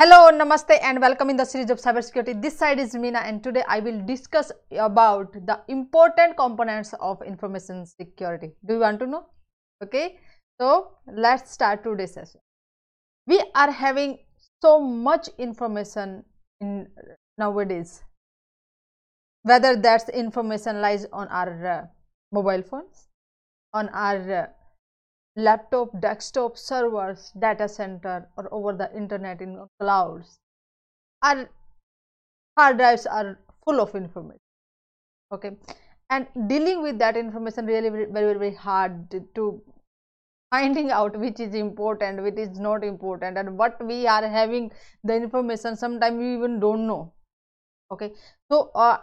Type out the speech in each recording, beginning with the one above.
Hello, Namaste and welcome in the series of cybersecurity. This side is Meena and today I will discuss about the important components of information security. Do you want to know? Okay, so let's start today's session. We are having so much information in nowadays, whether that's information lies on our uh, mobile phones, on our uh, laptop, desktop, servers, data center or over the internet in clouds. Our hard drives are full of information. Okay, and dealing with that information really very very, very hard to finding out which is important, which is not important, and what we are having the information. Sometimes we even don't know. Okay, so uh,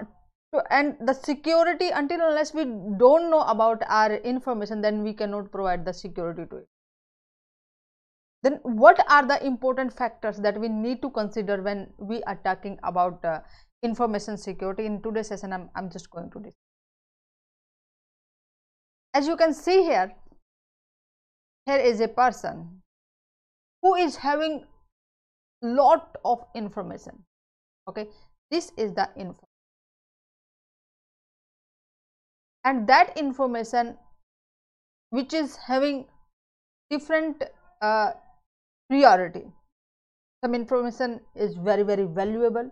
and the security until unless we don't know about our information then we cannot provide the security to it. Then what are the important factors that we need to consider when we are talking about uh, information security in today's session? I'm, I'm just going to this as you can see here here is a person who is having lot of information. Okay? This is the info and that information which is having different uh, priority. Some information is very very valuable.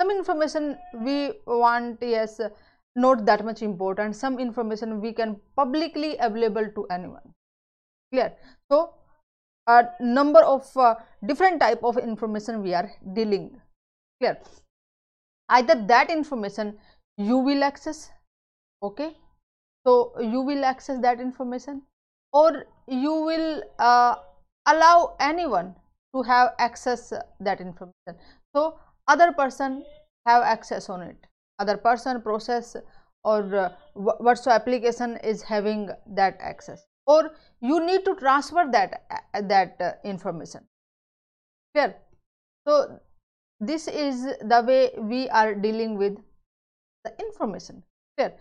Some information we want yes not that much important. Some information we can publicly available to anyone. Clear? So a number of uh, different type of information we are dealing. Clear? Either that information you will access okay so you will access that information or you will uh, allow anyone to have access that information. So other person have access on it. Other person process or uh, whatso application is having that access or you need to transfer that uh, that uh, information. Clear so this is the way we are dealing with the information. Clear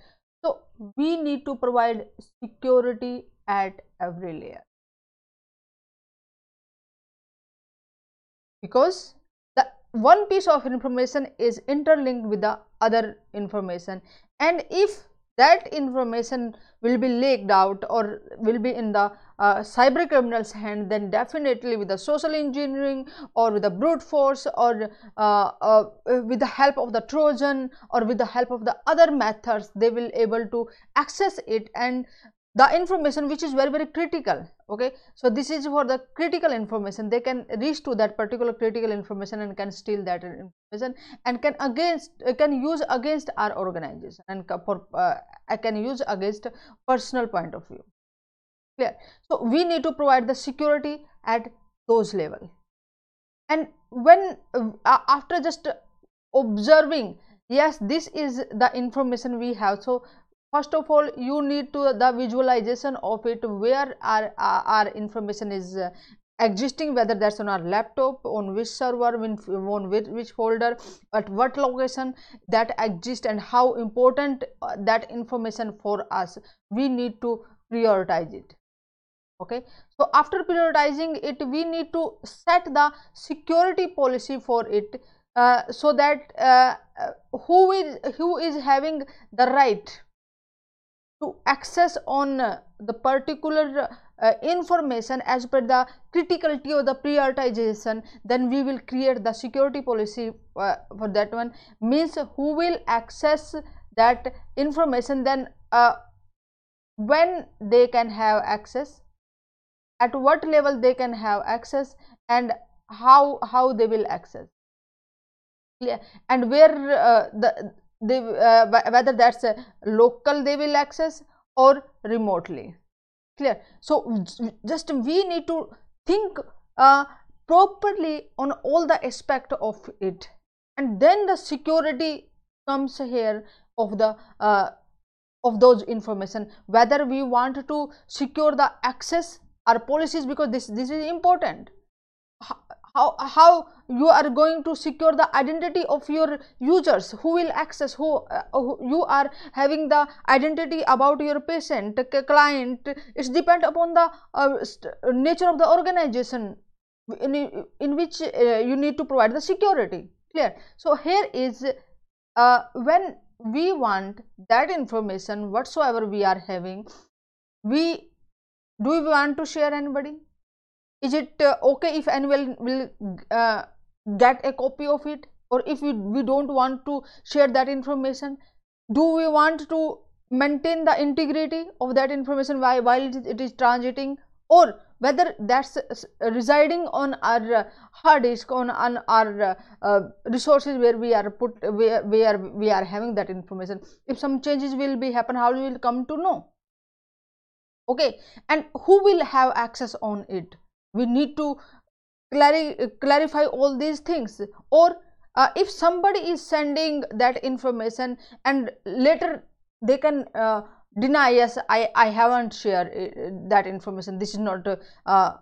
so, we need to provide security at every layer. Because the one piece of information is interlinked with the other information. And if that information will be leaked out or will be in the uh, cyber criminals hand then definitely with the social engineering or with the brute force or uh, uh, with the help of the trojan or with the help of the other methods they will able to access it and the information which is very very critical okay? So this is for the critical information. They can reach to that particular critical information and can steal that information and can against uh, can use against our organization and for uh, i can use against personal point of view. Clear? So we need to provide the security at those level. And when uh, after just observing yes this is the information we have. So first of all you need to the visualization of it where our our, information is uh, existing whether that's on our laptop on which server on which, which folder at what location that exists and how important uh, that information for us. We need to prioritize it. Okay? So after prioritizing it we need to set the security policy for it uh, so that uh, uh who is who is having the right to access on uh, the particular uh, information as per the criticality of the prioritization then we will create the security policy uh, for that one means who will access that information then uh, when they can have access at what level they can have access and how how they will access yeah. and where uh, the they uh, whether that's a local they will access or remotely. Clear? So just we need to think uh, properly on all the aspect of it. And then the security comes here of the uh, of those information. Whether we want to secure the access our policies because this this is important how, how you are going to secure the identity of your users who will access who, uh, who you are having the identity about your patient client. It's depend upon the uh, nature of the organization in, in which uh, you need to provide the security. Clear? So here is uh, when we want that information whatsoever we are having we do we want to share anybody is it uh, okay if anyone will uh, get a copy of it? Or if we, we don't want to share that information do we want to maintain the integrity of that information while, while it is, it is transiting? Or whether that's residing on our hard disk on, on our uh, resources where we are put where, where we are having that information? If some changes will be happen how we will come to know? Okay and who will have access on it we need to clarify all these things. Or uh, if somebody is sending that information and later they can uh, deny yes i i haven't shared uh, that information. This is not uh, uh,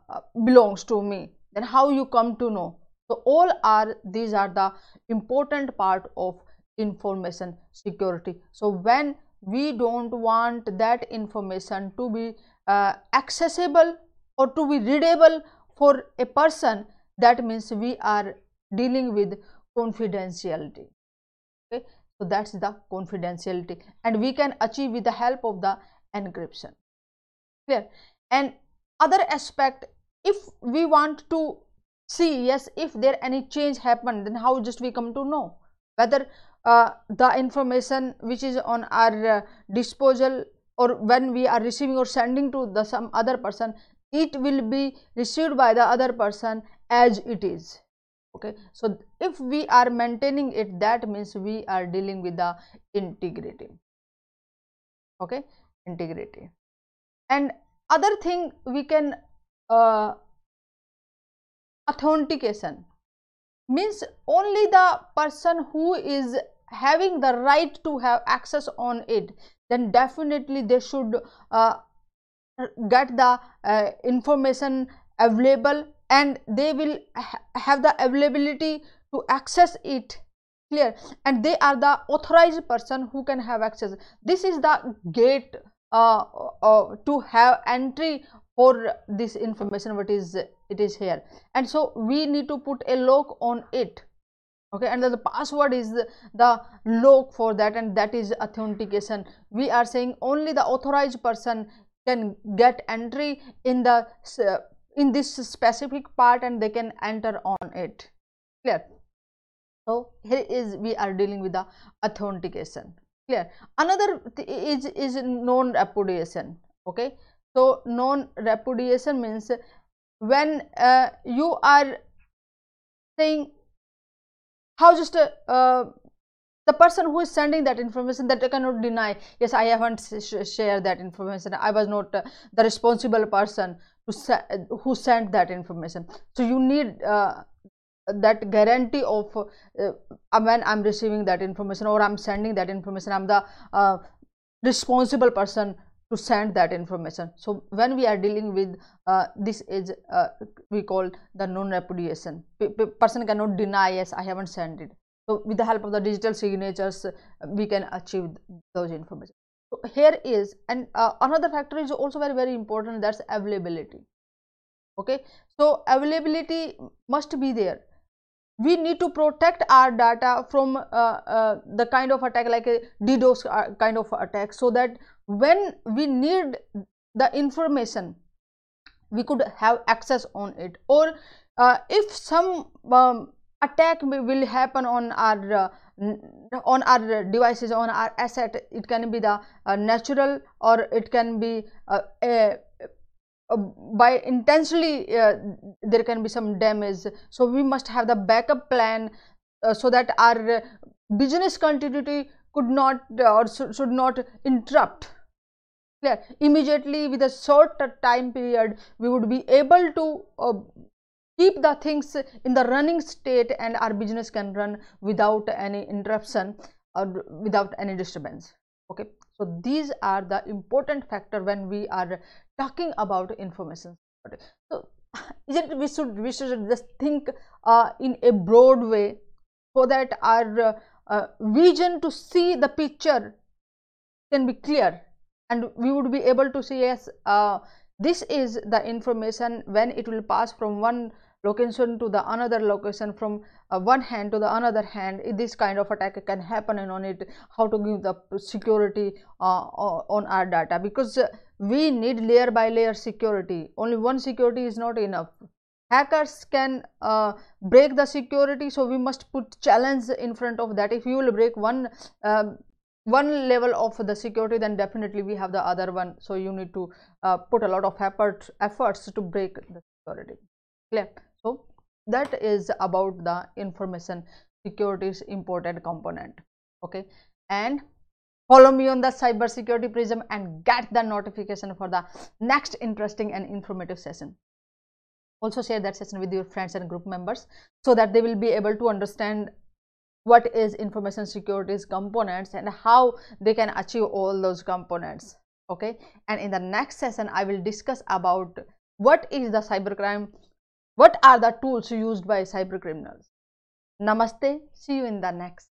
belongs to me. Then how you come to know? So all are these are the important part of information security. So when we don't want that information to be uh, accessible or to be readable for a person that means we are dealing with confidentiality. Okay? So that's the confidentiality. And we can achieve with the help of the encryption. Clear? And other aspect if we want to see yes if there any change happened then how just we come to know? Whether uh, the information which is on our uh, disposal or when we are receiving or sending to the some other person it will be received by the other person as it is. Okay? So if we are maintaining it that means we are dealing with the integrity. Okay? Integrity. And other thing we can uh, authentication. Means only the person who is having the right to have access on it then definitely they should uh, get the uh, information available and they will ha have the availability to access it clear? And they are the authorized person who can have access. This is the gate uh, uh, to have entry for this information what is it is here. And so we need to put a lock on it. Okay and the password is the, the lock for that and that is authentication. We are saying only the authorized person can get entry in the uh, in this specific part and they can enter on it. Clear? So here is we are dealing with the authentication. Clear? Another is is non repudiation okay? So non repudiation means when uh, you are saying how just uh, uh, the person who is sending that information that I cannot deny. Yes i haven't sh shared that information. I was not uh, the responsible person to who sent that information. So you need uh, that guarantee of uh, when i'm receiving that information or i'm sending that information i'm the uh, responsible person to send that information. So when we are dealing with uh, this is uh, we call the non repudiation person cannot deny yes i haven't sent it so with the help of the digital signatures we can achieve those information. So here is and uh, another factor is also very very important that's availability. Okay? So availability must be there. We need to protect our data from uh, uh, the kind of attack like a DDoS uh, kind of attack so that when we need the information we could have access on it. Or uh, if some um, attack will happen on our uh, on our devices on our asset. It can be the uh, natural or it can be uh, a, by intentionally uh, there can be some damage. So we must have the backup plan uh, so that our business continuity could not uh, or should not interrupt. Clear immediately with a short time period we would be able to keep the things in the running state and our business can run without any interruption or without any disturbance. Okay. So these are the important factor when we are talking about information. So isn't we should we should just think uh, in a broad way so that our uh, uh, vision to see the picture can be clear and we would be able to see yes uh, this is the information when it will pass from one location to the another location from uh, one hand to the another hand. This kind of attack can happen and on it how to give the security uh, on our data. Because uh, we need layer by layer security. Only one security is not enough. Hackers can uh, break the security so we must put challenge in front of that. If you will break one um, one level of the security then definitely we have the other one. So you need to uh, put a lot of effort efforts to break the security. Clear? So that is about the information security's important component. Okay? And follow me on the cyber security prism and get the notification for the next interesting and informative session. Also share that session with your friends and group members so that they will be able to understand what is information security's components and how they can achieve all those components okay? And in the next session i will discuss about what is the cybercrime what are the tools used by cyber criminals namaste. See you in the next